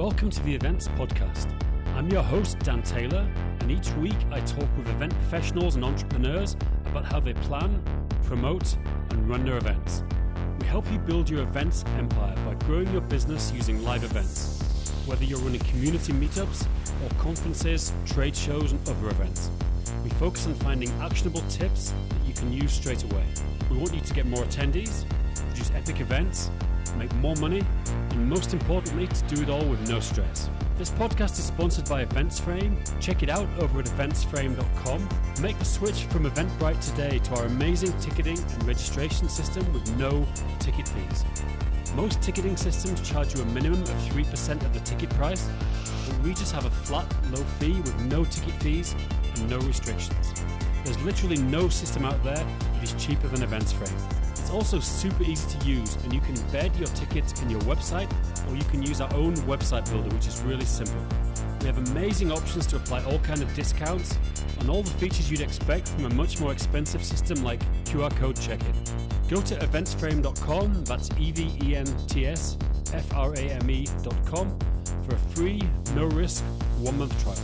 Welcome to the Events Podcast. I'm your host, Dan Taylor, and each week I talk with event professionals and entrepreneurs about how they plan, promote, and run their events. We help you build your events empire by growing your business using live events, whether you're running community meetups or conferences, trade shows, and other events. We focus on finding actionable tips that you can use straight away. We want you to get more attendees, produce epic events, make more money, and most importantly, to do it all with no stress. This podcast is sponsored by EventsFrame. Check it out over at eventsframe.com. Make the switch from Eventbrite today to our amazing ticketing and registration system with no ticket fees. Most ticketing systems charge you a minimum of 3% of the ticket price, but we just have a flat, low fee with no ticket fees and no restrictions. There's literally no system out there that is cheaper than EventsFrame. It's also super easy to use, and you can embed your tickets in your website, or you can use our own website builder, which is really simple. We have amazing options to apply all kind of discounts and all the features you'd expect from a much more expensive system like QR code check-in. Go to eventsframe.com, that's E-V-E-N-T-S F-R-A-M-E.com for a free, no-risk, one-month trial.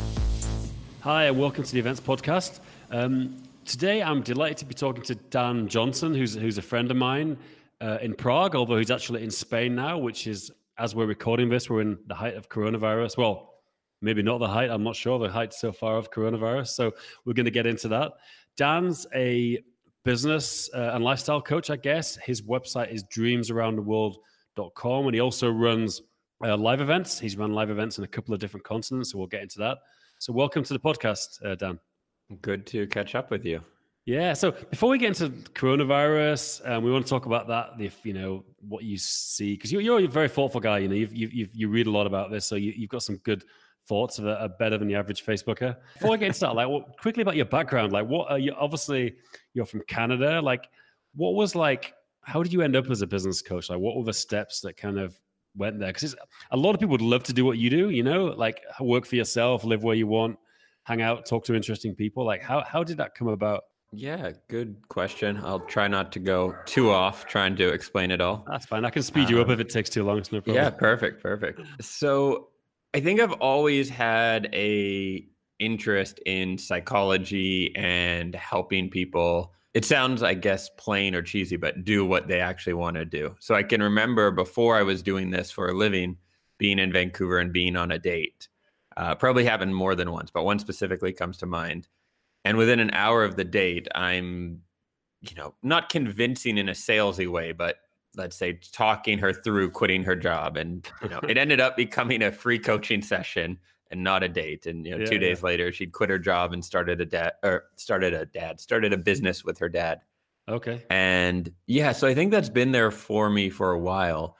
Hi, and welcome to the Events Podcast. Um, Today, I'm delighted to be talking to Dan Johnston, who's, who's a friend of mine uh, in Prague, although he's actually in Spain now, which is, as we're recording this, we're in the height of coronavirus. Well, maybe not the height, I'm not sure the height so far of coronavirus. So we're going to get into that. Dan's a business uh, and lifestyle coach, I guess. His website is dreamsaroundtheworld.com, and he also runs uh, live events. He's run live events in a couple of different continents, so we'll get into that. So, welcome to the podcast, uh, Dan. Good to catch up with you. Yeah. So before we get into coronavirus, um, we want to talk about that. If you know what you see, because you're, you're a very thoughtful guy. You know, you've, you've, you read a lot about this, so you, have got some good thoughts that are better than the average Facebooker. Before I get that, like, what, quickly about your background. Like, what are you? Obviously, you're from Canada. Like, what was like? How did you end up as a business coach? Like, what were the steps that kind of went there? Because a lot of people would love to do what you do. You know, like work for yourself, live where you want hang out, talk to interesting people? Like how how did that come about? Yeah, good question. I'll try not to go too off trying to explain it all. That's fine. I can speed you um, up if it takes too long. It's no problem. Yeah, perfect, perfect. So I think I've always had a interest in psychology and helping people. It sounds, I guess, plain or cheesy, but do what they actually want to do. So I can remember before I was doing this for a living, being in Vancouver and being on a date uh, probably happened more than once, but one specifically comes to mind. And within an hour of the date, I'm, you know, not convincing in a salesy way, but let's say talking her through quitting her job. And, you know, it ended up becoming a free coaching session and not a date. And, you know, yeah, two days yeah. later, she'd quit her job and started a dad or started a dad, started a business with her dad. Okay. And yeah, so I think that's been there for me for a while.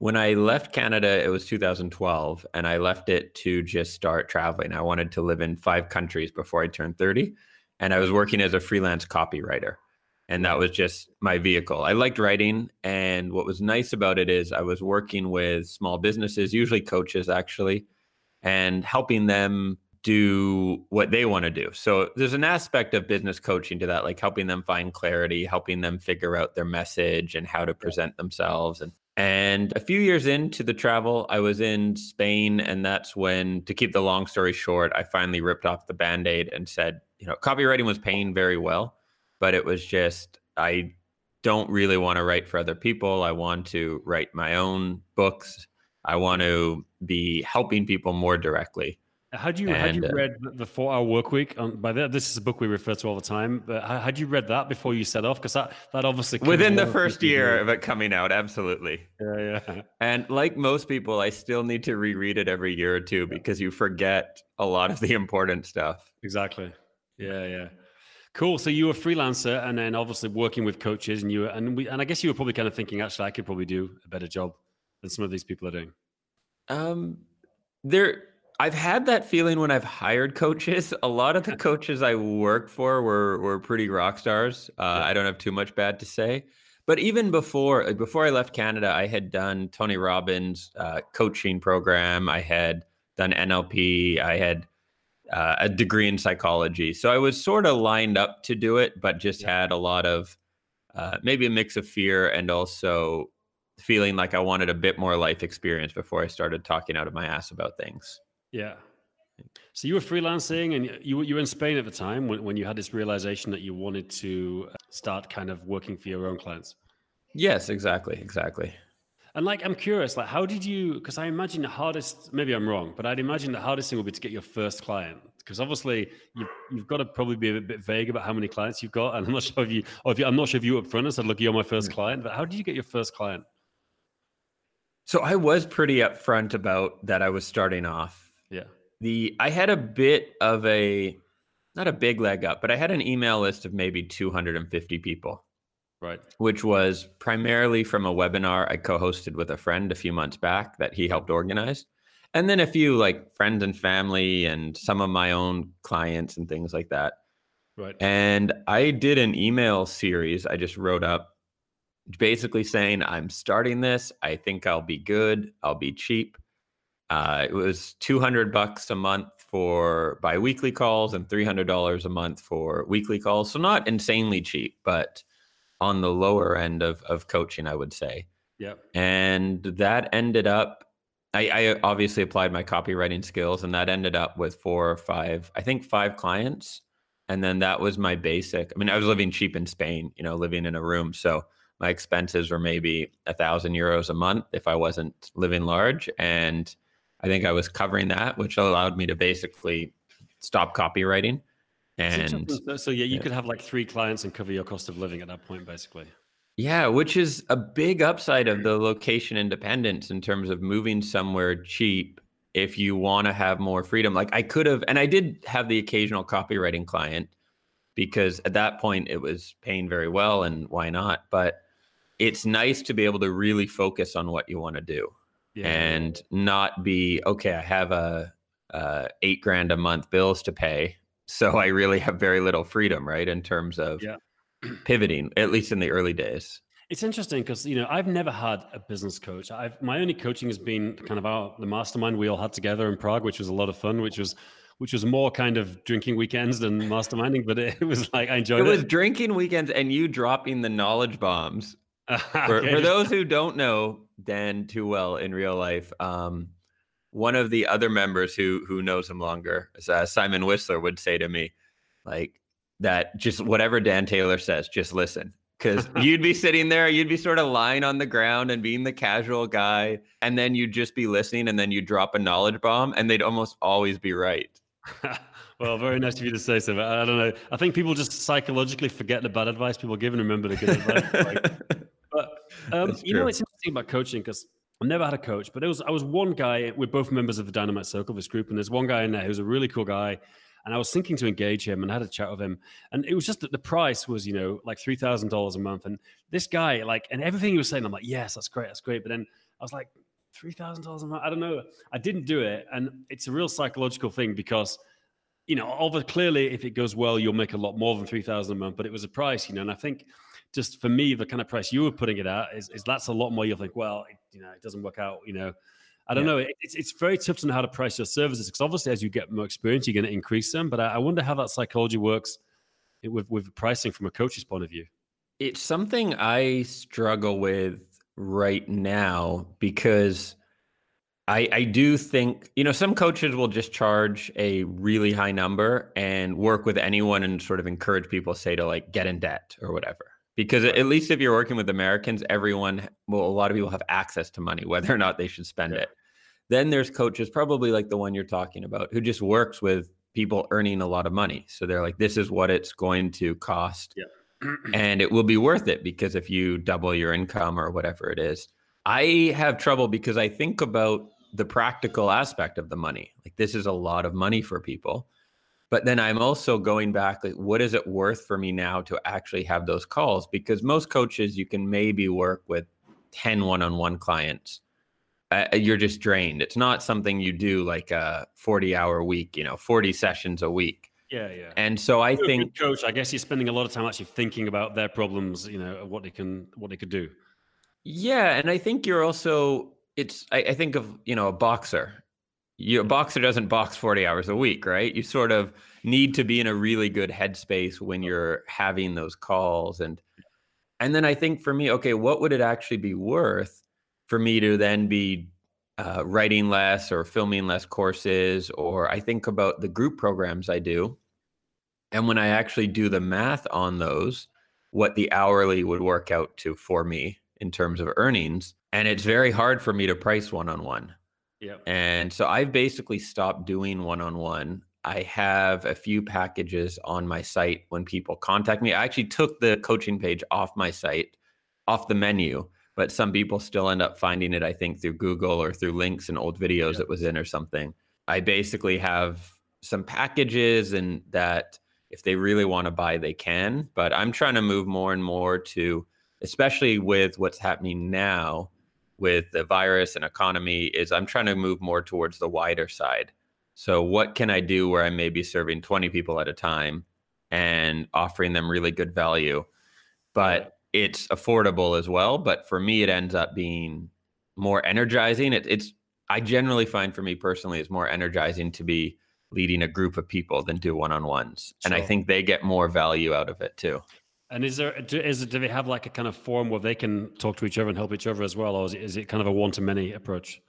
When I left Canada, it was 2012, and I left it to just start traveling. I wanted to live in five countries before I turned 30, and I was working as a freelance copywriter. And that was just my vehicle. I liked writing. And what was nice about it is I was working with small businesses, usually coaches actually, and helping them do what they want to do. So there's an aspect of business coaching to that, like helping them find clarity, helping them figure out their message and how to present themselves. And and a few years into the travel, I was in Spain. And that's when, to keep the long story short, I finally ripped off the band aid and said, you know, copywriting was paying very well, but it was just, I don't really want to write for other people. I want to write my own books. I want to be helping people more directly. Had you and, had you uh, read the Four Hour Work Week? Um, by the, this is a book we refer to all the time. But had you read that before you set off? Because that that obviously within the first year of it coming out, absolutely. Yeah, yeah. And like most people, I still need to reread it every year or two because you forget a lot of the important stuff. Exactly. Yeah, yeah. Cool. So you were a freelancer, and then obviously working with coaches, and you were, and we, and I guess you were probably kind of thinking, actually, I could probably do a better job than some of these people are doing. Um, there I've had that feeling when I've hired coaches. A lot of the coaches I worked for were were pretty rock stars. Uh, yeah. I don't have too much bad to say. But even before before I left Canada, I had done Tony Robbins' uh, coaching program. I had done NLP. I had uh, a degree in psychology. So I was sort of lined up to do it, but just yeah. had a lot of uh, maybe a mix of fear and also feeling like I wanted a bit more life experience before I started talking out of my ass about things. Yeah. So you were freelancing and you, you were in Spain at the time when, when you had this realization that you wanted to uh, start kind of working for your own clients. Yes, exactly. Exactly. And like, I'm curious, like, how did you? Because I imagine the hardest, maybe I'm wrong, but I'd imagine the hardest thing would be to get your first client. Because obviously, you've, you've got to probably be a bit vague about how many clients you've got. And I'm not sure if you, or if you, I'm not sure if you up front and said, "Look, you're my first client." But how did you get your first client? So I was pretty upfront about that. I was starting off. Yeah. The I had a bit of a, not a big leg up, but I had an email list of maybe 250 people Right. which was primarily from a webinar I co-hosted with a friend a few months back that he helped organize. And then a few like friends and family and some of my own clients and things like that. Right. And I did an email series I just wrote up basically saying I'm starting this. I think I'll be good. I'll be cheap. Uh, it was 200 bucks a month for biweekly calls and $300 a month for weekly calls. So not insanely cheap, but on the lower end of of coaching, I would say. Yeah. And that ended up. I, I obviously applied my copywriting skills, and that ended up with four or five, I think five clients. And then that was my basic. I mean, I was living cheap in Spain, you know, living in a room. So my expenses were maybe a thousand euros a month if I wasn't living large. And I think I was covering that, which allowed me to basically stop copywriting. And so, so yeah, you yeah. could have like three clients and cover your cost of living at that point, basically. Yeah, which is a big upside of the location independence in terms of moving somewhere cheap if you want to have more freedom. Like I could have, and I did have the occasional copywriting client because at that point it was paying very well and why not? But it's nice to be able to really focus on what you want to do yeah. and not be, okay, I have a, a eight grand a month bills to pay so I really have very little freedom, right, in terms of yeah. pivoting, at least in the early days. It's interesting because you know I've never had a business coach. I've my only coaching has been kind of our the mastermind we all had together in Prague, which was a lot of fun, which was which was more kind of drinking weekends than masterminding, but it, was like I enjoyed it. It was drinking weekends and you dropping the knowledge bombs. okay. for, for, those who don't know Dan too well in real life, um, one of the other members who who knows him longer, uh, Simon Whistler, would say to me, like that, just whatever Dan Taylor says, just listen. Because you'd be sitting there, you'd be sort of lying on the ground and being the casual guy, and then you'd just be listening, and then you'd drop a knowledge bomb, and they'd almost always be right. well, very nice of you to say so. But I don't know. I think people just psychologically forget the bad advice people give and remember the good advice. Like, um, you know, it's interesting about coaching because I've never had a coach, but it was I was one guy. We're both members of the Dynamite Circle, this group, and there's one guy in there who's a really cool guy. And I was thinking to engage him and I had a chat with him. And it was just that the price was, you know, like three thousand dollars a month. And this guy, like, and everything he was saying, I'm like, yes, that's great, that's great. But then I was like, three thousand dollars a month. I don't know. I didn't do it, and it's a real psychological thing because, you know, over clearly, if it goes well, you'll make a lot more than three thousand a month. But it was a price, you know, and I think just for me, the kind of price you were putting it at is, is that's a lot more. You'll think, well, it, you know, it doesn't work out. You know, I don't yeah. know. It, it's it's very tough to know how to price your services because obviously, as you get more experience, you're going to increase them. But I, I wonder how that psychology works with with pricing from a coach's point of view. It's something I struggle with right now because. I, I, do think you know some coaches will just charge a really high number and work with anyone and sort of encourage people say to like get in debt or whatever because at least if you're working with Americans, everyone, well, a lot of people have access to money, whether or not they should spend yeah. it. Then there's coaches, probably like the one you're talking about, who just works with people earning a lot of money. So they're like, this is what it's going to cost. Yeah. and it will be worth it because if you double your income or whatever it is. I have trouble because I think about the practical aspect of the money. Like, this is a lot of money for people. But then I'm also going back, like, what is it worth for me now to actually have those calls? Because most coaches, you can maybe work with 10 one on one clients. Uh, you're just drained. It's not something you do like a 40 hour week, you know, 40 sessions a week. Yeah, yeah. And so I think, coach, I guess you're spending a lot of time actually thinking about their problems, you know, what they can, what they could do. Yeah, and I think you're also. It's. I, I think of you know a boxer your boxer doesn't box 40 hours a week, right? You sort of need to be in a really good headspace when you're having those calls and and then I think for me, okay, what would it actually be worth? for me to then be uh, writing less or filming less courses, or I think about the group programs I do. And when I actually do the math on those, what the hourly would work out to for me in terms of earnings. And it's very hard for me to price one on one. Yeah. And so I've basically stopped doing one on one. I have a few packages on my site when people contact me. I actually took the coaching page off my site, off the menu, but some people still end up finding it, I think, through Google or through links and old videos yeah. it was in or something. I basically have some packages and that if they really want to buy, they can. But I'm trying to move more and more to, especially with what's happening now with the virus and economy, is I'm trying to move more towards the wider side. So, what can I do where I may be serving 20 people at a time and offering them really good value? But it's affordable as well. But for me, it ends up being more energizing. It, it's, I generally find for me personally, it's more energizing to be leading a group of people than do one on ones. Sure. And I think they get more value out of it too. And is there is it do they have like a kind of forum where they can talk to each other and help each other as well, or is it, is it kind of a one to many approach?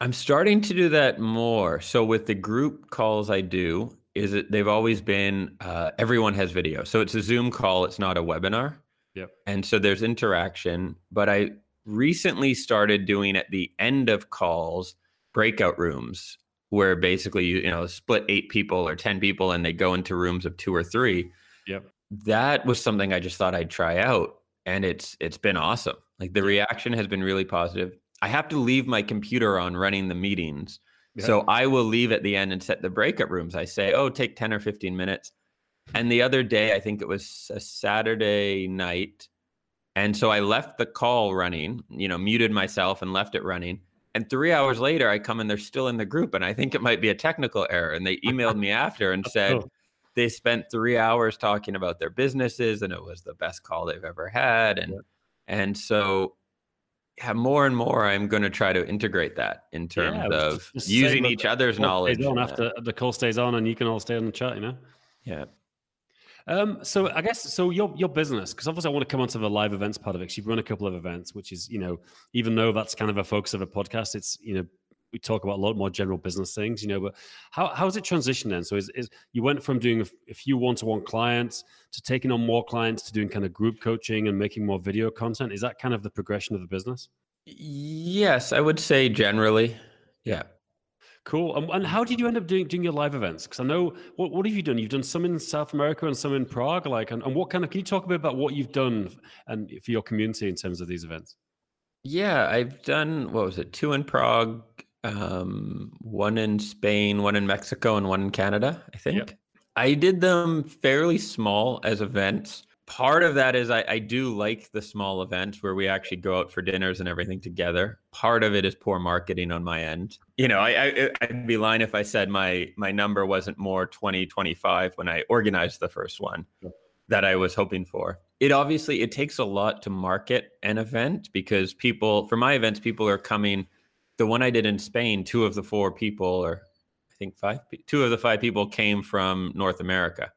I'm starting to do that more. So with the group calls I do, is it they've always been uh, everyone has video, so it's a Zoom call. It's not a webinar. Yep. And so there's interaction, but I recently started doing at the end of calls breakout rooms where basically you you know split eight people or ten people and they go into rooms of two or three. Yep. That was something I just thought I'd try out, and it's it's been awesome. Like the reaction has been really positive. I have to leave my computer on running the meetings. Yep. So I will leave at the end and set the breakout rooms. I say, oh, take 10 or 15 minutes. And the other day, I think it was a Saturday night. And so I left the call running, you know, muted myself and left it running. And three hours later, I come and they're still in the group, and I think it might be a technical error. And they emailed me after and oh. said oh. They spent three hours talking about their businesses, and it was the best call they've ever had. And yeah. and so, yeah, more and more, I'm going to try to integrate that in terms yeah, of just, just using each other's knowledge. On after the call stays on, and you can all stay on the chat. You know. Yeah. Um, so I guess so your your business because obviously I want to come onto the live events part of it. Cause You've run a couple of events, which is you know even though that's kind of a focus of a podcast, it's you know we talk about a lot more general business things, you know. But how how has it transitioned then? So is, is you went from doing a, few one to one clients to taking on more clients to doing kind of group coaching and making more video content? Is that kind of the progression of the business? Yes, I would say generally. Yeah. Cool. And, and, how did you end up doing doing your live events? Because I know what what have you done? You've done some in South America and some in Prague. Like, and, and what kind of? Can you talk a bit about what you've done and for your community in terms of these events? Yeah, I've done what was it? Two in Prague, um, one in Spain, one in Mexico, and one in Canada. I think yep. I did them fairly small as events part of that is I, I, do like the small events where we actually go out for dinners and everything together. Part of it is poor marketing on my end. You know, I, I, would be lying if I said my my number wasn't more 2025 when I organized the first one that I was hoping for. It obviously it takes a lot to market an event because people for my events people are coming. The one I did in Spain, two of the four people, or I think five, two of the five people came from North America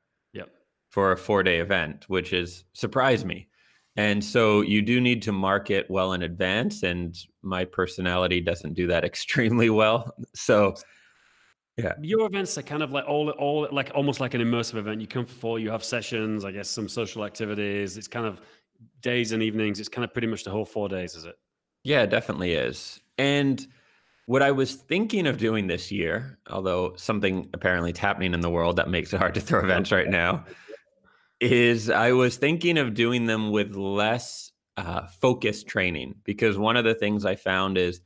for a four day event, which is surprised me. And so you do need to market well in advance. And my personality doesn't do that extremely well. So yeah. Your events are kind of like all all like almost like an immersive event. You come for you have sessions, I guess some social activities. It's kind of days and evenings. It's kind of pretty much the whole four days, is it? Yeah, it definitely is. And what I was thinking of doing this year, although something apparently is happening in the world that makes it hard to throw events right now, is I was thinking of doing them with less uh, focused training. Because one of the things I found is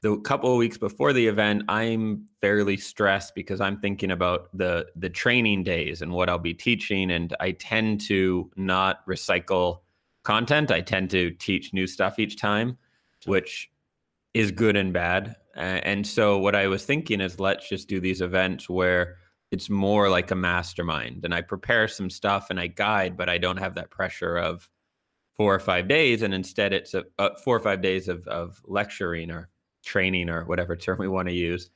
the couple of weeks before the event, I'm fairly stressed because I'm thinking about the the training days and what I'll be teaching, and I tend to not recycle content. I tend to teach new stuff each time, which is good and bad. and so what I was thinking is let's just do these events where it's more like a mastermind. And i prepare some stuff and i guide but i don't have that pressure of four or five days. And instead it's a, a four or five days of, of lecturing or training or whatever term we want to use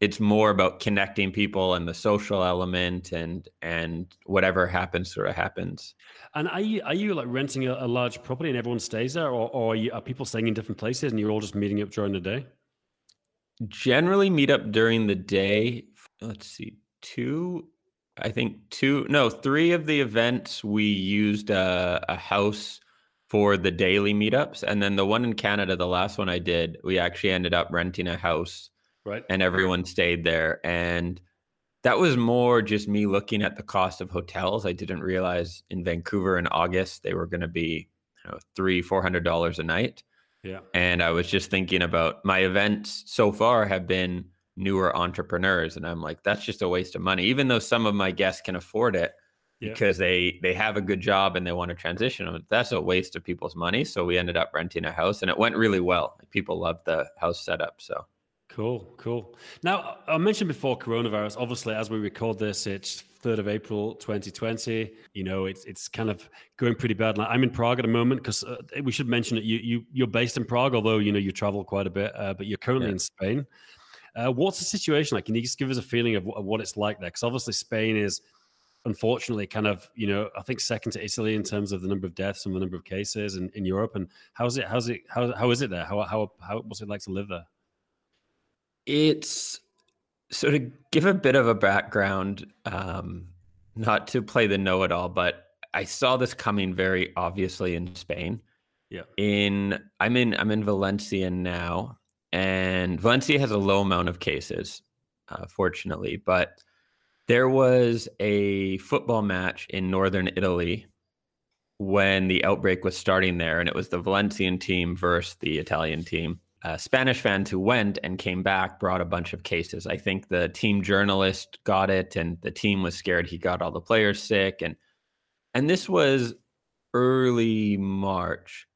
it's more about connecting people and the social element and and whatever happens sort of happens. And are you are you like renting a, a large property and everyone stays there or, or are, you, are people staying in different places and you're all just meeting up during the day? Generally meet up during the day. Let's see two i think two no three of the events we used a, a house for the daily meetups. And then the one in canada the last one i did we actually ended up renting a house right. and everyone stayed there and that was more just me looking at the cost of hotels. I didn't realize in vancouver in august they were going to be you know, three four hundred dollars a night. Yeah. And i was just thinking about my events so far have been newer entrepreneurs and i'm like that's just a waste of money even though some of my guests can afford it yeah. because they they have a good job and they want to transition that's a waste of people's money. So we ended up renting a house and it went really well. People loved the house setup so Cool, cool. Now, I mentioned before coronavirus. Obviously, as we record this, it's 3rd of April 2020. You know, it's it's kind of going pretty bad. I'm in Prague at the moment because uh, we should mention that you, you, you're based in Prague, although, you know, you travel quite a bit, uh, but you're currently yeah. in Spain. Uh, what's the situation like? Can you just give us a feeling of, of what it's like there? Because obviously, Spain is unfortunately kind of, you know, I think second to Italy in terms of the number of deaths and the number of cases in, in Europe. And how's it, how's it, how, how is it there? How, how, how, what's it like to live there? It's so to give a bit of a background, um, not to play the know it all, but I saw this coming very obviously in Spain. Yeah. In I'm in I'm in Valencia now, and Valencia has a low amount of cases, uh, fortunately, but there was a football match in northern Italy when the outbreak was starting there, and it was the Valencian team versus the Italian team uh, Spanish fans who went and came back brought a bunch of cases. I think the team journalist got it, and the team was scared he got all the players sick. And and this was early March.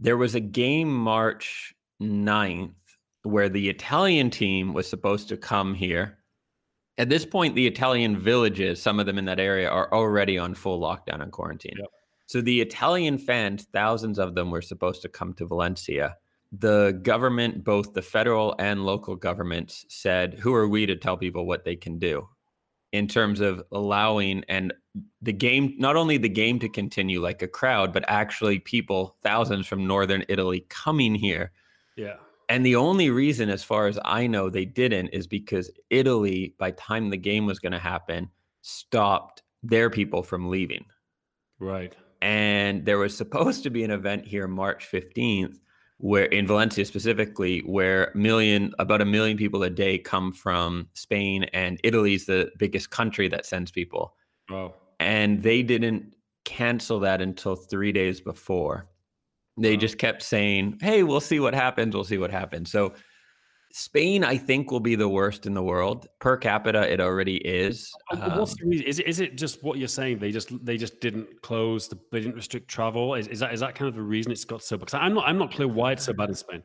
There was a game March 9th where the Italian team was supposed to come here. At this point, the Italian villages, some of them in that area, are already on full lockdown and quarantine. Yep. So the Italian fans, thousands of them, were supposed to come to Valencia the government, both the federal and local governments, said, Who are we to tell people what they can do? In terms of allowing and the game, not only the game to continue like a crowd, but actually people, thousands from northern Italy coming here. Yeah. And the only reason, as far as I know, they didn't is because Italy, by time the game was going to happen, stopped their people from leaving. Right. And there was supposed to be an event here March 15th where in Valencia specifically, where million about a million people a day come from Spain and Italy's the biggest country that sends people. Wow. And they didn't cancel that until three days before. They wow. just kept saying, Hey, we'll see what happens, we'll see what happens. So Spain, I think, will be the worst in the world per capita. It already is. Um, What's the reason? Is it, is it just what you're saying? They just they just didn't close. The, they didn't restrict travel. Is, is that is that kind of the reason it's got so? Because I'm not I'm not clear why it's so bad in Spain.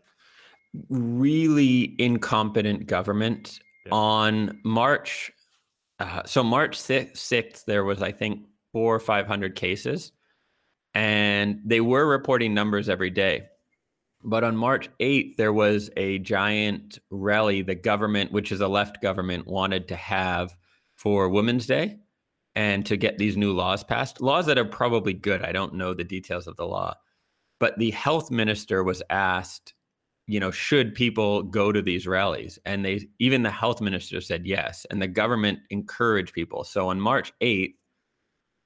Really incompetent government. Yeah. On March, uh, so March sixth, there was I think four or five hundred cases, and they were reporting numbers every day. But on March 8th, there was a giant rally the government, which is a left government, wanted to have for Women's Day and to get these new laws passed. Laws that are probably good. I don't know the details of the law. But the health minister was asked, you know, should people go to these rallies? And they even the health minister said yes. And the government encouraged people. So on March 8th,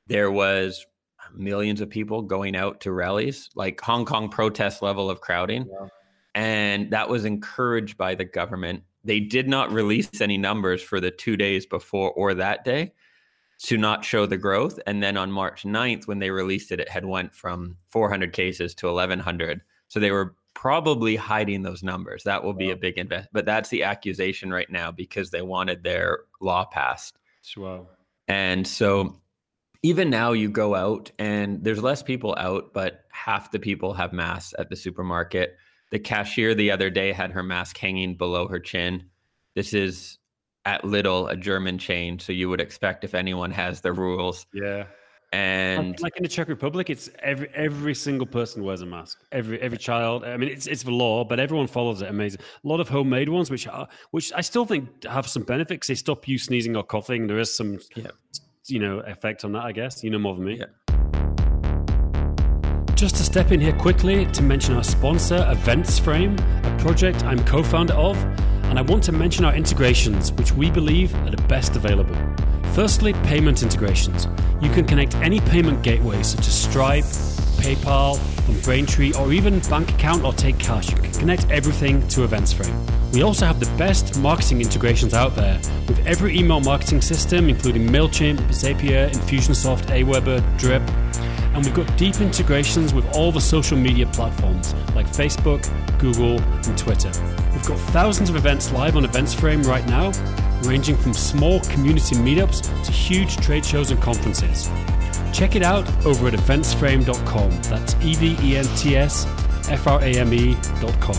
there was millions of people going out to rallies, like Hong Kong protest level of crowding. Yeah. And that was encouraged by the government. They did not release any numbers for the two days before or that day to not show the growth. And then on March 9th, when they released it, it had went from 400 cases to 1100. So they were probably hiding those numbers. That will be wow. a big invest. But that's the accusation right now because they wanted their law passed. Wow. And so even now you go out and there's less people out, but half the people have masks at the supermarket. The cashier the other day had her mask hanging below her chin. This is at Lidl a German chain. So you would expect if anyone has the rules. Yeah. And like, like in the Czech Republic, it's every every single person wears a mask. Every every child. I mean, it's it's the law, but everyone follows it. Amazing. A lot of homemade ones, which are which I still think have some benefits. They stop you sneezing or coughing. There is some, Yeah. You know, effect on that. I guess you know more than me. Yeah. Just to step in here quickly to mention our sponsor, Events Frame, a project I'm co founder of, and I want to mention our integrations, which we believe are the best available. Firstly, payment integrations. You can connect any payment gateway such as Stripe, PayPal, from Braintree, or even bank account or take cash. You can connect everything to Events Frame. We also have the best marketing integrations out there with every email marketing system, including MailChimp, Zapier, Infusionsoft, Aweber, Drip, and we've got deep integrations with all the social media platforms like Facebook, Google, and Twitter. We've got thousands of events live on EventsFrame right now, ranging from small community meetups to huge trade shows and conferences. Check it out over at eventsframe.com. That's E V E N T S F R A M E.com.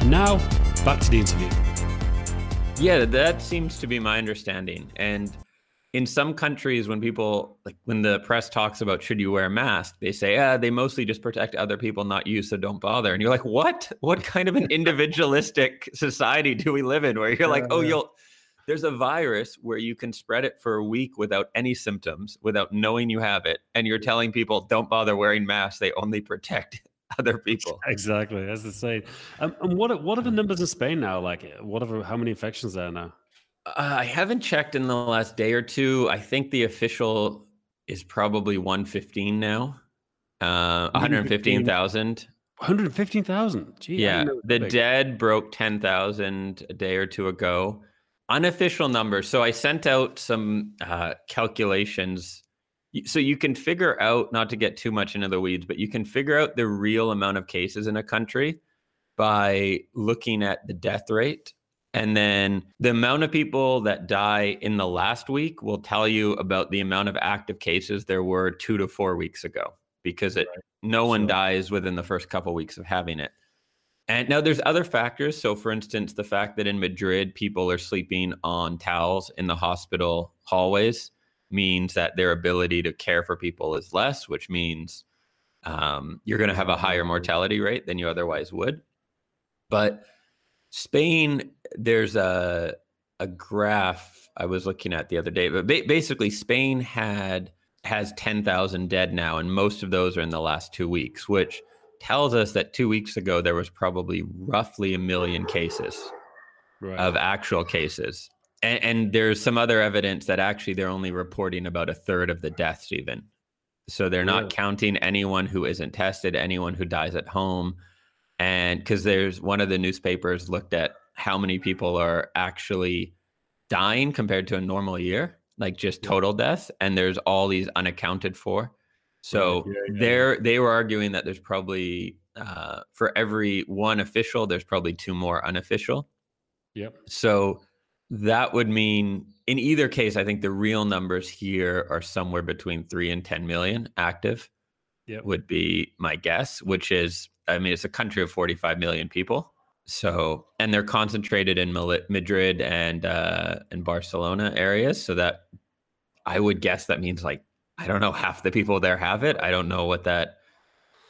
And now, back to the interview. Yeah, that seems to be my understanding. And in some countries, when people like when the press talks about should you wear a mask, they say, ah, they mostly just protect other people, not you, so don't bother. And you're like, what? What kind of an individualistic society do we live in where you're like, oh, you'll there's a virus where you can spread it for a week without any symptoms, without knowing you have it, and you're telling people don't bother wearing masks, they only protect other people. Exactly, that's the same. Um, and what are, what are the numbers in Spain now? Like, what are how many infections there now? Uh, I haven't checked in the last day or two. I think the official is probably 115 now. Uh, 115,000. 115,000. Gee, Yeah. didn't know it was The big. dead broke 10,000 a day or two ago. Unofficial numbers. So I sent out some uh, calculations. So you can figure out, not to get too much into the weeds, but you can figure out the real amount of cases in a country by looking at the death rate. And then the amount of people that die in the last week will tell you about the amount of active cases there were two to four weeks ago because it, no one Sure. dies within the first couple weeks of having it. And now there's other factors. So, for instance, the fact that in Madrid people are sleeping on towels in the hospital hallways means that their ability to care for people is less, which means um, you're going to have a higher mortality rate than you otherwise would. But Spain, there's a a graph I was looking at the other day, but ba- basically Spain had has 10,000 dead now, and most of those are in the last two weeks, which tells us that two weeks ago there was probably roughly a million cases Right. of actual cases. And, and there's some other evidence that actually they're only reporting about a third of the deaths, even. So they're not Really? counting anyone who isn't tested, anyone who dies at home. And because there's one of the newspapers looked at how many people are actually dying compared to a normal year, like just total deaths. And there's all these unaccounted for. So yeah, yeah, they're they were arguing that there's probably uh, for every one official, there's probably two more unofficial. Yep. So that would mean in either case, I think the real numbers here are somewhere between three and 10 million active, Yep. would be my guess, which is, I mean, it's a country of 45 million people. So, and they're concentrated in Madrid and uh, and Barcelona areas. So that I would guess that means like, I don't know, half the people there have it. I don't know what that.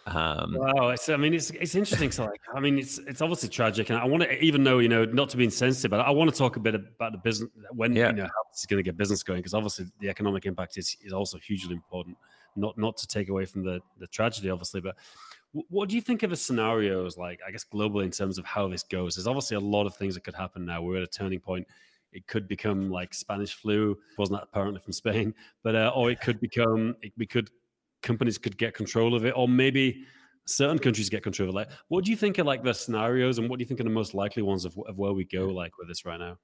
Um, Wow, it's, I mean, it's it's interesting. So, like, I mean, it's it's obviously tragic, and I want to, even though you know, not to be insensitive, but I want to talk a bit about the business when Yeah. you know how this is going to get business going, because obviously the economic impact is is also hugely important. Not not to take away from the the tragedy, obviously, but what do you think of the scenarios, like I guess globally, in terms of how this goes? There's obviously a lot of things that could happen now. We're at a turning point. It could become like Spanish flu, wasn't that apparently from Spain, but uh, or it could become it, we could companies could get control of it, or maybe certain countries get control of it. Like, what do you think are like the scenarios, and what do you think are the most likely ones of, of where we go like with this right now?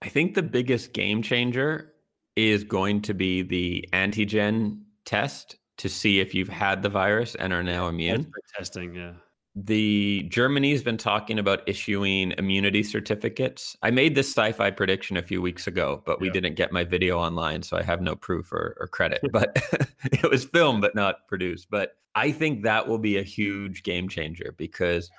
I think the biggest game changer is going to be the antigen test to see if you've had the virus and are now immune. Testing, yeah. The Germany's been talking about issuing immunity certificates. I made this sci-fi prediction a few weeks ago, but we Yeah. didn't get my video online, so I have no proof or, or credit. But it was filmed but not produced. But I think that will be a huge game changer because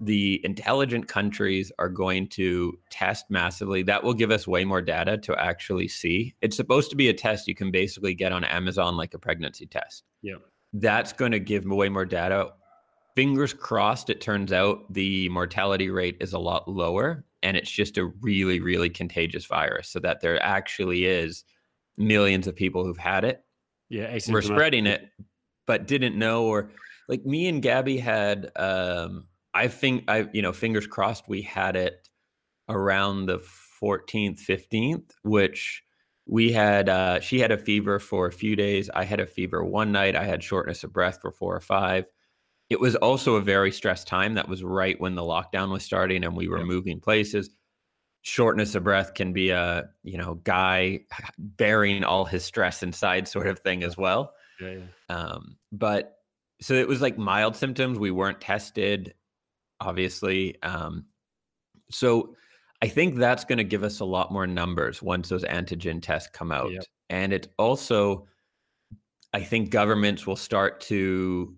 the intelligent countries are going to test massively. That will give us way more data to actually see. It's supposed to be a test you can basically get on Amazon like a pregnancy test. Yeah. That's going to give way more data. Fingers crossed, it turns out the mortality rate is a lot lower and it's just a really, really contagious virus so that there actually is millions of people who've had it. Yeah. We're spreading it, but didn't know or like me and Gabby had um I think I, you know, fingers crossed we had it around the 14th, 15th, which we had, uh, she had a fever for a few days. I had a fever one night. I had shortness of breath for four or five. It was also a very stressed time. That was right when the lockdown was starting and we were moving places. Shortness of breath can be a, you know, guy bearing all his stress inside sort of thing as well. Yeah, yeah. Um, but so it was like mild symptoms. We weren't tested obviously. Um, so I think that's going to give us a lot more numbers once those antigen tests come out. Yep. And it also, I think governments will start to,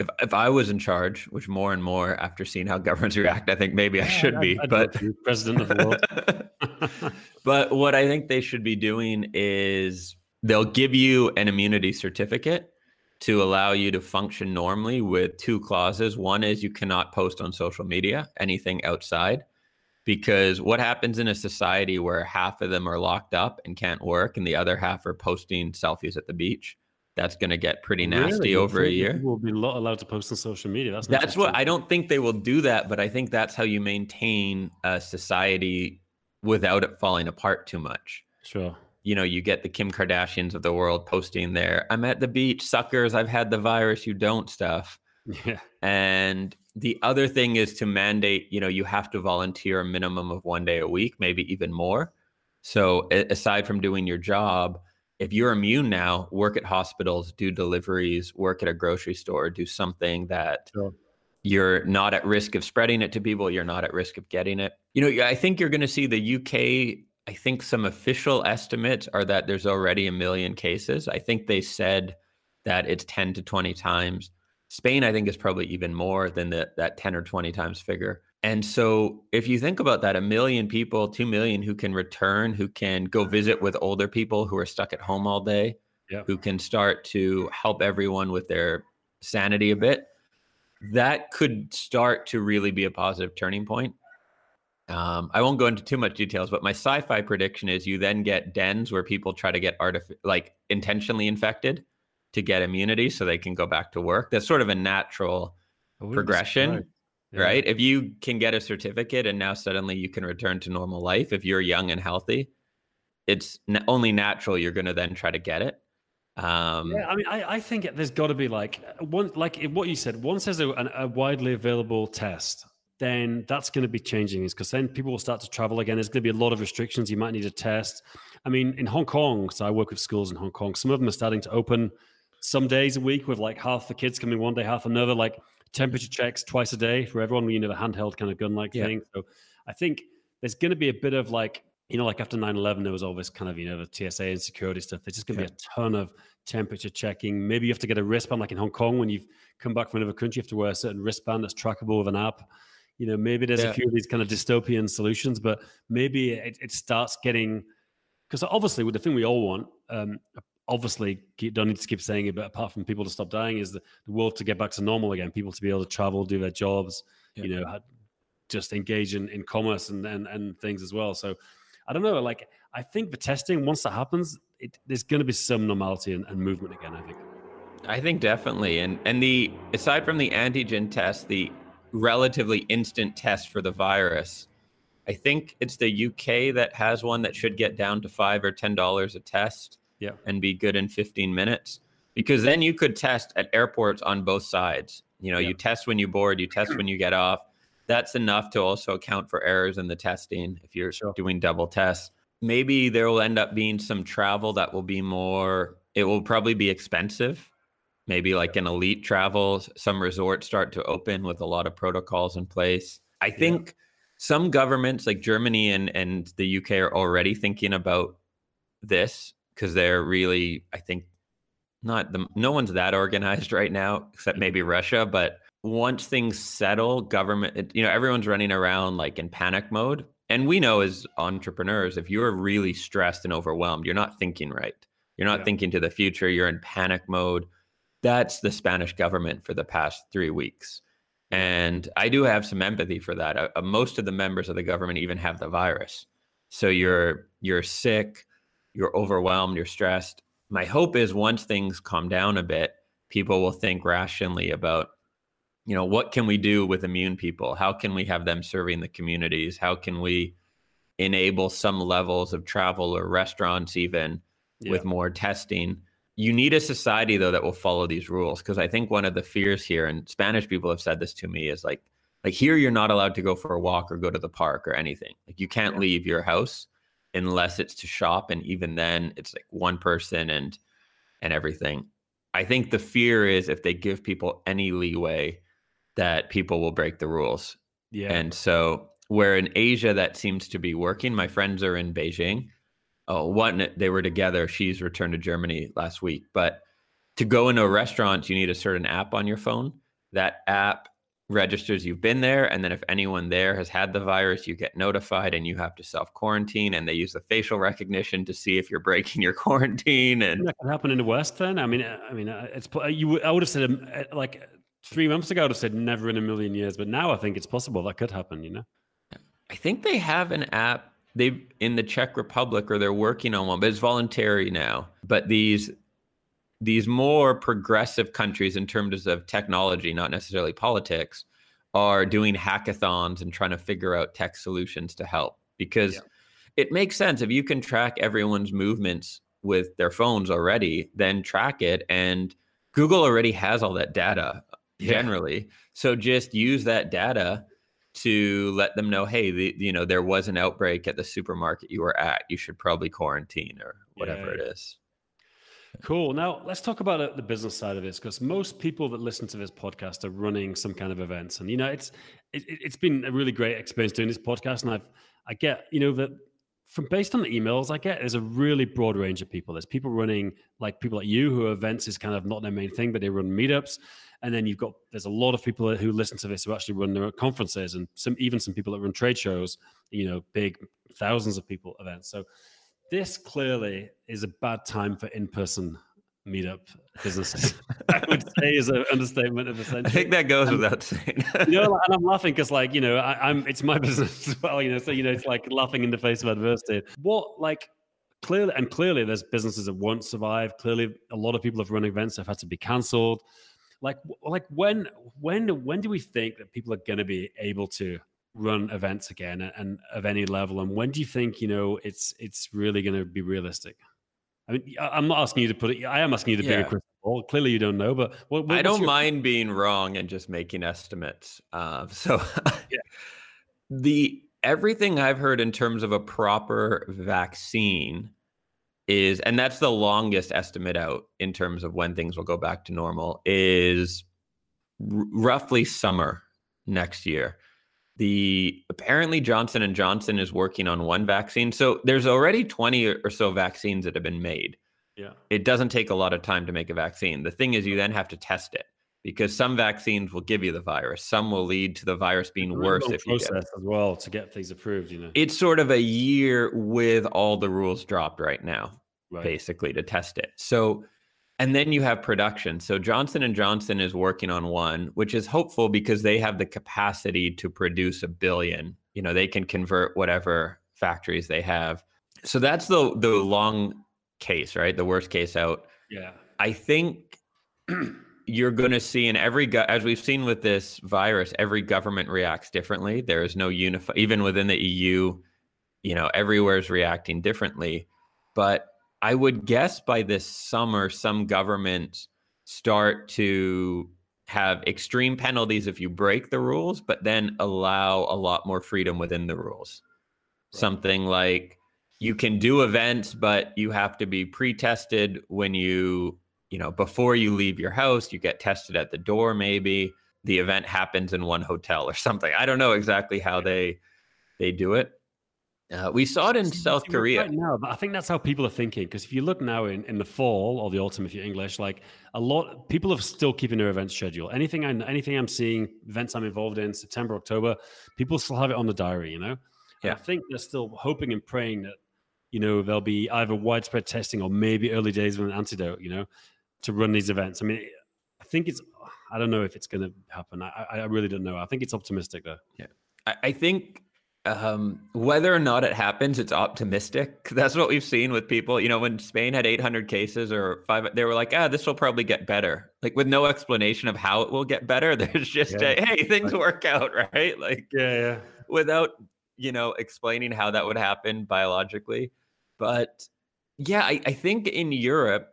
if, if I was in charge, which more and more after seeing how governments react, I think maybe yeah, I should I'd, be, I'd but president of the world. but what I think they should be doing is they'll give you an immunity certificate to allow you to function normally with two clauses. One is you cannot post on social media anything outside because what happens in a society where half of them are locked up and can't work and the other half are posting selfies at the beach? That's going to get pretty nasty really? over a year. Will be allowed to post on social media. That's that's what I don't think they will do that, but I think that's how you maintain a society without it falling apart too much. Sure you know, you get the Kim Kardashians of the world posting there, I'm at the beach, suckers, I've had the virus, you don't stuff. Yeah. And the other thing is to mandate, you know, you have to volunteer a minimum of one day a week, maybe even more. So aside from doing your job, if you're immune now, work at hospitals, do deliveries, work at a grocery store, do something that sure. you're not at risk of spreading it to people, you're not at risk of getting it. You know, I think you're going to see the UK I think some official estimates are that there's already a million cases. I think they said that it's 10 to 20 times. Spain, I think, is probably even more than the, that 10 or 20 times figure. And so, if you think about that, a million people, 2 million who can return, who can go visit with older people who are stuck at home all day, yeah. who can start to help everyone with their sanity a bit, that could start to really be a positive turning point. Um, I won't go into too much details, but my sci-fi prediction is you then get dens where people try to get artif- like intentionally infected to get immunity so they can go back to work. That's sort of a natural progression, yeah. right? If you can get a certificate and now suddenly you can return to normal life, if you're young and healthy, it's n- only natural you're going to then try to get it. Um, yeah, I mean, I, I think there's got to be like one, like what you said. Once there's a, a widely available test, then that's going to be changing is because then people will start to travel again. There's going to be a lot of restrictions. You might need a test. I mean, in Hong Kong, so I work with schools in Hong Kong, some of them are starting to open some days a week with like half the kids coming one day, half another, like temperature checks twice a day for everyone, you know, the handheld kind of gun like yeah. thing. So I think there's going to be a bit of like, you know, like after 9 11, there was all this kind of, you know, the TSA and security stuff. There's just going to yeah. be a ton of temperature checking. Maybe you have to get a wristband, like in Hong Kong, when you've come back from another country, you have to wear a certain wristband that's trackable with an app you know maybe there's yeah. a few of these kind of dystopian solutions but maybe it, it starts getting because obviously with the thing we all want um, obviously don't need to keep saying it but apart from people to stop dying is the, the world to get back to normal again people to be able to travel do their jobs yeah. you know just engage in, in commerce and, and and things as well so i don't know like i think the testing once that happens it, there's going to be some normality and, and movement again i think I think definitely, and and the aside from the antigen test, the relatively instant test for the virus. I think it's the UK that has one that should get down to five or ten dollars a test, yeah, and be good in 15 minutes. Because then you could test at airports on both sides. You know, yeah. you test when you board, you test when you get off. That's enough to also account for errors in the testing if you're sure. doing double tests. Maybe there will end up being some travel that will be more. It will probably be expensive maybe like an elite travel some resorts start to open with a lot of protocols in place i think yeah. some governments like germany and, and the uk are already thinking about this because they're really i think not the no one's that organized right now except maybe russia but once things settle, government, you know, everyone's running around like in panic mode. And we know as entrepreneurs, if you're really stressed and overwhelmed, you're not thinking right. You're not yeah. thinking to the future. You're in panic mode. That's the Spanish government for the past three weeks. And I do have some empathy for that. Uh, uh, most of the members of the government even have the virus. So you're you're sick, you're overwhelmed, you're stressed. My hope is once things calm down a bit, people will think rationally about you know what can we do with immune people how can we have them serving the communities how can we enable some levels of travel or restaurants even yeah. with more testing you need a society though that will follow these rules because i think one of the fears here and spanish people have said this to me is like like here you're not allowed to go for a walk or go to the park or anything like you can't yeah. leave your house unless it's to shop and even then it's like one person and and everything i think the fear is if they give people any leeway that people will break the rules. Yeah. And so where in Asia that seems to be working, my friends are in Beijing. Oh, one they were together. She's returned to Germany last week. But to go into a restaurant, you need a certain app on your phone. That app registers you've been there and then if anyone there has had the virus you get notified and you have to self quarantine and they use the facial recognition to see if you're breaking your quarantine and that can happen in the west then i mean i mean uh, it's you i would have said um, uh, like three months ago, I'd have said never in a million years, but now I think it's possible that could happen. You know, I think they have an app they in the Czech Republic, or they're working on one, but it's voluntary now. But these these more progressive countries in terms of technology, not necessarily politics, are doing hackathons and trying to figure out tech solutions to help because yeah. it makes sense if you can track everyone's movements with their phones already, then track it and Google already has all that data generally. So just use that data to let them know, hey, the, you know, there was an outbreak at the supermarket you were at. You should probably quarantine or whatever yeah. it is. Cool. Now let's talk about uh, the business side of this because most people that listen to this podcast are running some kind of events, and you know, it's it, has been a really great experience doing this podcast, and I've I get you know that from based on the emails I get, there's a really broad range of people. There's people running like people like you who events is kind of not their main thing, but they run meetups. And then you've got there's a lot of people who listen to this who actually run their conferences and some even some people that run trade shows, you know, big thousands of people events. So this clearly is a bad time for in-person meetup businesses. I would say is an understatement of the century. I think that goes and, without saying. you know, and I'm laughing because, like, you know, I, am it's my business as well. You know, so you know, it's like laughing in the face of adversity. What, like, clearly, and clearly, there's businesses that won't survive. Clearly, a lot of people have run events that have had to be cancelled like like when when when do we think that people are going to be able to run events again and, and of any level and when do you think you know it's it's really going to be realistic i mean i'm not asking you to put it i am asking you to yeah. be a crystal ball clearly you don't know but what, what, i don't your... mind being wrong and just making estimates uh, so yeah. the everything i've heard in terms of a proper vaccine is, and that's the longest estimate out in terms of when things will go back to normal, is r- roughly summer next year. The apparently Johnson and Johnson is working on one vaccine. So there's already 20 or so vaccines that have been made. Yeah. It doesn't take a lot of time to make a vaccine. The thing is you then have to test it because some vaccines will give you the virus. Some will lead to the virus being worse if you get it. as well to get things approved. You know, it's sort of a year with all the rules dropped right now, right. basically to test it. So, and then you have production. So Johnson and Johnson is working on one, which is hopeful because they have the capacity to produce a billion. You know, they can convert whatever factories they have. So that's the the long case, right? The worst case out. Yeah. I think you're going to see in every go- as we've seen with this virus every government reacts differently there is no unify even within the eu you know everywhere is reacting differently but i would guess by this summer some governments start to have extreme penalties if you break the rules but then allow a lot more freedom within the rules right. something like you can do events but you have to be pre-tested when you you know, before you leave your house, you get tested at the door, maybe the event happens in one hotel or something. I don't know exactly how they they do it. Uh, we saw it in South Korea. Right now, but I think that's how people are thinking. Because if you look now in, in the fall or the autumn, if you're English, like a lot, people are still keeping their event schedule. Anything I anything I'm seeing, events I'm involved in, September, October, people still have it on the diary. You know, yeah. I think they're still hoping and praying that you know there'll be either widespread testing or maybe early days of an antidote. You know, to run these events. I mean, I think it's. I don't know if it's going to happen. I, I really don't know. I think it's optimistic though. Yeah, I, I think um, whether or not it happens, it's optimistic. That's what we've seen with people. You know, when Spain had 800 cases or five, they were like, ah, this will probably get better. Like with no explanation of how it will get better. There's just yeah. a, hey, things work out, right? Like, yeah, yeah. Without, you know, explaining how that would happen biologically. But yeah, I, I think in Europe,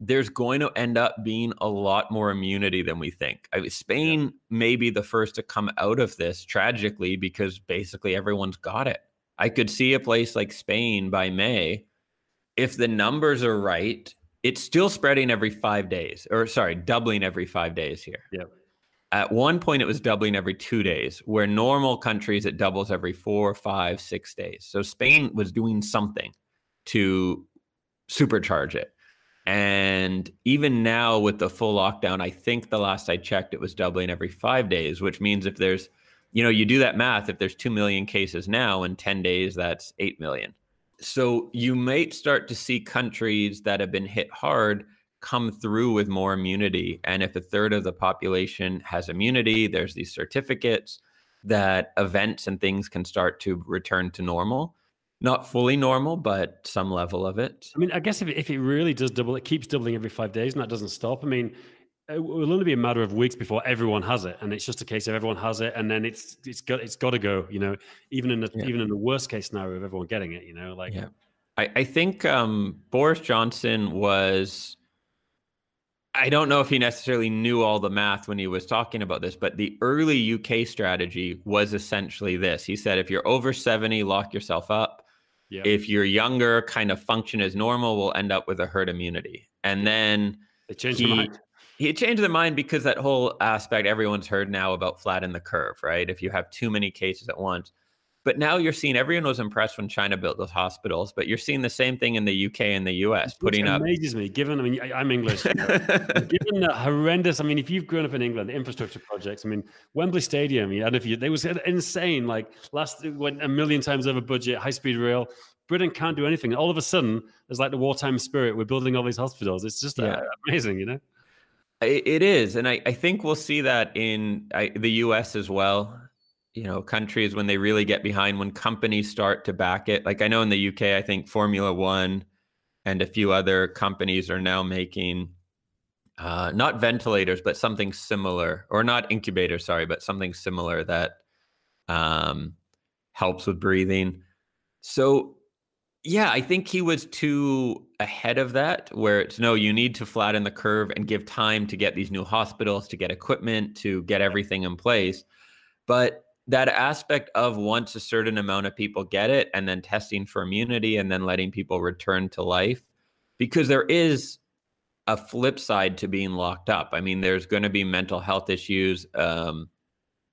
there's going to end up being a lot more immunity than we think. I mean, Spain yeah. may be the first to come out of this tragically because basically everyone's got it. I could see a place like Spain by May, if the numbers are right, it's still spreading every five days, or sorry, doubling every five days here. Yeah. At one point, it was doubling every two days, where normal countries it doubles every four, five, six days. So Spain was doing something to supercharge it. And even now, with the full lockdown, I think the last I checked, it was doubling every five days, which means if there's, you know, you do that math, if there's 2 million cases now in 10 days, that's 8 million. So you might start to see countries that have been hit hard come through with more immunity. And if a third of the population has immunity, there's these certificates that events and things can start to return to normal not fully normal, but some level of it. I mean, I guess if it, if it really does double, it keeps doubling every five days, and that doesn't stop. I mean, it will only be a matter of weeks before everyone has it, and it's just a case of everyone has it, and then it's it's got it's got to go. You know, even in the yeah. even in the worst case scenario of everyone getting it, you know, like yeah. I, I think um, Boris Johnson was. I don't know if he necessarily knew all the math when he was talking about this, but the early UK strategy was essentially this. He said, if you're over 70, lock yourself up. Yep. If you're younger, kind of function as normal, we'll end up with a herd immunity. And then they changed he, their mind. He changed their mind because that whole aspect everyone's heard now about flatten the curve, right? If you have too many cases at once. But now you're seeing everyone was impressed when China built those hospitals, but you're seeing the same thing in the UK and the US, Which putting up. amazes me. Given, I mean, I, am English. given the horrendous, I mean, if you've grown up in England, the infrastructure projects. I mean, Wembley Stadium. I don't know if you. They was insane. Like last went a million times over budget, high speed rail. Britain can't do anything. All of a sudden, there's like the wartime spirit. We're building all these hospitals. It's just uh, yeah. uh, amazing, you know. It is, and I, I think we'll see that in I, the U.S. as well you know countries when they really get behind when companies start to back it. Like i know in the uk i think formula one and a few other companies are now making uh, not ventilators but something similar or not incubators sorry but something similar that um, helps with breathing. So yeah i think he was too ahead of that where it's no you need to flatten the curve and give time to get these new hospitals to get equipment to get everything in place. But that aspect of once a certain amount of people get it and then testing for immunity and then letting people return to life because there is a flip side to being locked up. I mean there's going to be mental health issues um,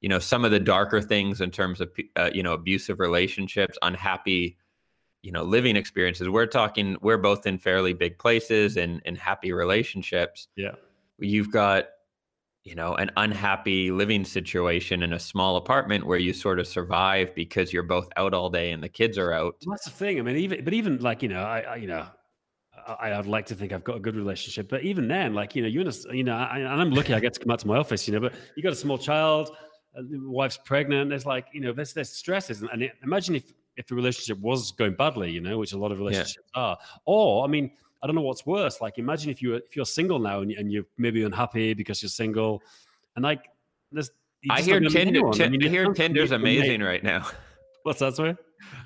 you know some of the darker things in terms of uh, you know abusive relationships unhappy you know living experiences. We're talking we're both in fairly big places and in happy relationships. Yeah. You've got you know an unhappy living situation in a small apartment where you sort of survive because you're both out all day and the kids are out well, that's the thing i mean even but even like you know i, I you know I, would like to think I've got a good relationship, but even then, like you know, you you know, I, and I'm lucky I get to come out to my office, you know. But you got a small child, uh, wife's pregnant. There's like you know, there's there's stresses, and, and imagine if if the relationship was going badly, you know, which a lot of relationships yeah. are. Or I mean, I don't know what's worse. Like, imagine if you if you're single now and, and you're maybe unhappy because you're single, and like there's. I hear Tinder. T- I, mean, I hear Tinder's amazing right now. What's that, sorry?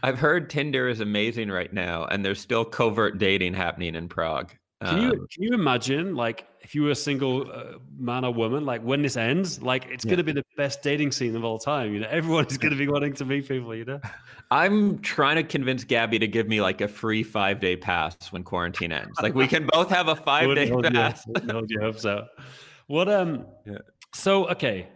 I've heard Tinder is amazing right now, and there's still covert dating happening in Prague. Can you um, can you imagine like if you were a single uh, man or woman, like when this ends, like it's yeah. going to be the best dating scene of all time. You know, everyone is going to be wanting to meet people. You know, I'm trying to convince Gabby to give me like a free five day pass when quarantine ends. Like we can both have a five day pass. You, hold you hope so. What um? Yeah. So okay,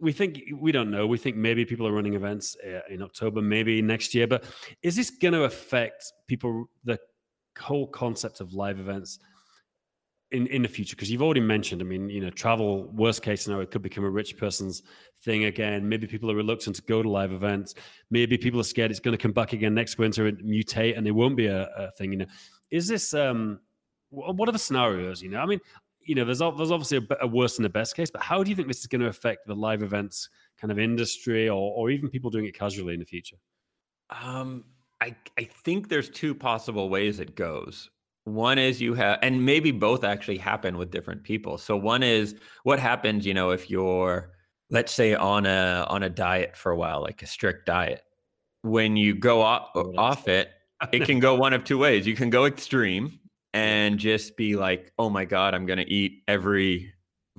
we think we don't know. We think maybe people are running events uh, in October, maybe next year. But is this going to affect people? The whole concept of live events in in the future? Because you've already mentioned. I mean, you know, travel. Worst case scenario, it could become a rich person's thing again. Maybe people are reluctant to go to live events. Maybe people are scared it's going to come back again next winter and mutate, and it won't be a, a thing. You know, is this um, what are the scenarios? You know, I mean, you know, there's there's obviously a, a worse than the best case, but how do you think this is going to affect the live events kind of industry, or or even people doing it casually in the future? Um, I I think there's two possible ways it goes. One is you have, and maybe both actually happen with different people. So one is what happens, you know, if you're, let's say, on a on a diet for a while, like a strict diet. When you go off, oh, off it, it can go one of two ways. You can go extreme and just be like, "Oh my god, I'm going to eat every."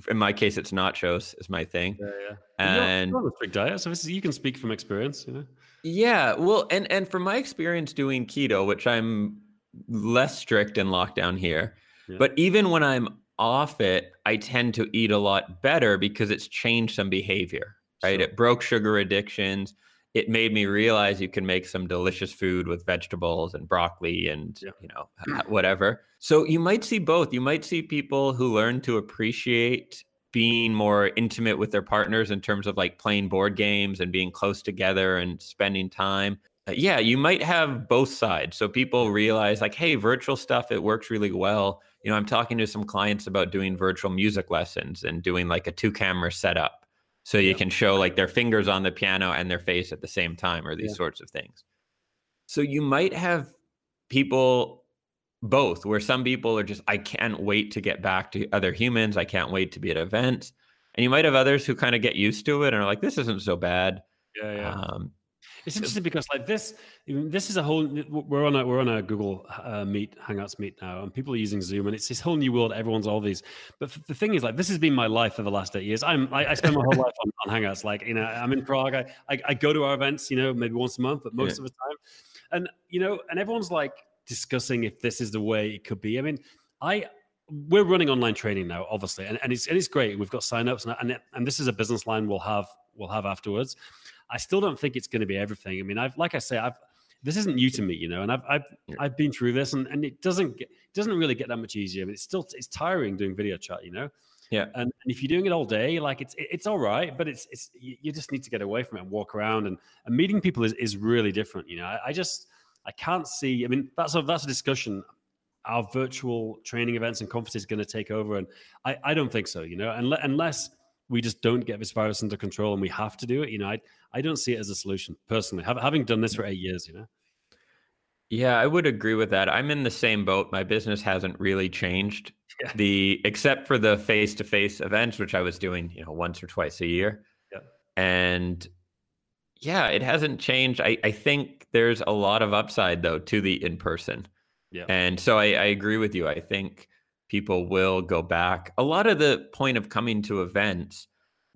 In my case, it's nachos is my thing. Yeah, yeah. And you're strict diet, so this is you can speak from experience, you know. Yeah, well, and and from my experience doing keto, which I'm less strict in lockdown here. Yeah. But even when I'm off it, I tend to eat a lot better because it's changed some behavior, right? Sure. It broke sugar addictions. It made me realize you can make some delicious food with vegetables and broccoli and yeah. you know whatever. So you might see both. You might see people who learn to appreciate being more intimate with their partners in terms of like playing board games and being close together and spending time. Uh, yeah, you might have both sides. So people realize, like, hey, virtual stuff, it works really well. You know, I'm talking to some clients about doing virtual music lessons and doing like a two camera setup. So you yeah. can show like their fingers on the piano and their face at the same time or these yeah. sorts of things. So you might have people both where some people are just, I can't wait to get back to other humans. I can't wait to be at events. And you might have others who kind of get used to it and are like, this isn't so bad. Yeah, yeah. Um, it's interesting because like this, this is a whole. We're on a we're on a Google uh, Meet Hangouts meet now, and people are using Zoom, and it's this whole new world. Everyone's all these, but the thing is, like, this has been my life for the last eight years. I'm I, I spend my whole life on, on, Hangouts. Like, you know, I'm in Prague. I, I, I go to our events, you know, maybe once a month, but most yeah. of the time, and you know, and everyone's like discussing if this is the way it could be. I mean, I we're running online training now, obviously, and, and it's and it's great. We've got signups, and and, and this is a business line we'll have we'll have afterwards. I still don't think it's going to be everything. I mean, I've like I say, I've this isn't new to me, you know, and I've I've. I've been through this, and, and it doesn't get, doesn't really get that much easier. I mean, it's still it's tiring doing video chat, you know. Yeah. And, and if you're doing it all day, like it's it's all right, but it's it's you just need to get away from it and walk around and, and meeting people is, is really different. You know, I, I just I can't see. I mean, that's a that's a discussion. Our virtual training events and conferences going to take over, and I, I don't think so. You know, unless, unless we just don't get this virus under control and we have to do it. You know, I I don't see it as a solution personally. having done this for eight years, you know. Yeah, I would agree with that. I'm in the same boat. My business hasn't really changed. Yeah. The except for the face-to-face events, which I was doing, you know, once or twice a year. Yeah. And yeah, it hasn't changed. I, I think there's a lot of upside though to the in-person. Yeah. And so I, I agree with you. I think people will go back. A lot of the point of coming to events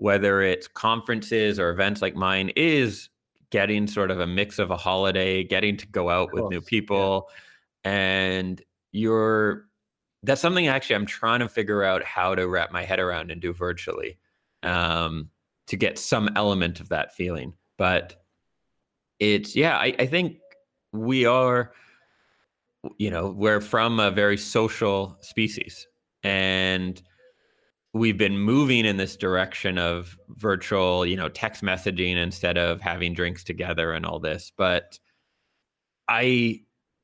whether it's conferences or events like mine, is getting sort of a mix of a holiday, getting to go out with new people. Yeah. And you're, that's something actually I'm trying to figure out how to wrap my head around and do virtually um, to get some element of that feeling. But it's, yeah, I, I think we are, you know, we're from a very social species. And we've been moving in this direction of virtual, you know, text messaging instead of having drinks together and all this. But I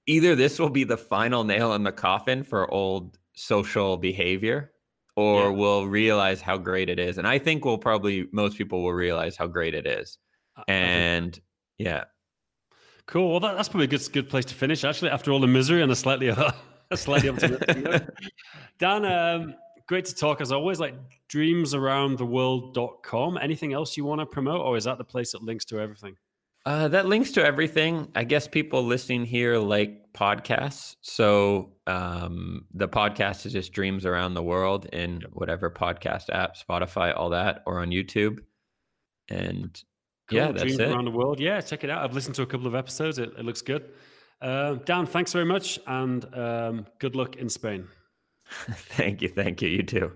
either this will be the final nail in the coffin for old social behavior or yeah. we'll realize how great it is. And I think we'll probably most people will realize how great it is. And yeah. Cool. Well, that, that's probably a good good place to finish. Actually, after all the misery and a slightly a slightly optimistic Dan, um, great to talk as always. Like dreamsaroundtheworld.com. Anything else you want to promote, or is that the place that links to everything? Uh, that links to everything. I guess people listening here like podcasts. So um, the podcast is just Dreams Around the World in whatever podcast app, Spotify, all that, or on YouTube. And cool. yeah, that's Dreams it. Around the World. Yeah, check it out. I've listened to a couple of episodes. It, it looks good. Uh, Dan, thanks very much, and um, good luck in Spain. thank you. Thank you. You too.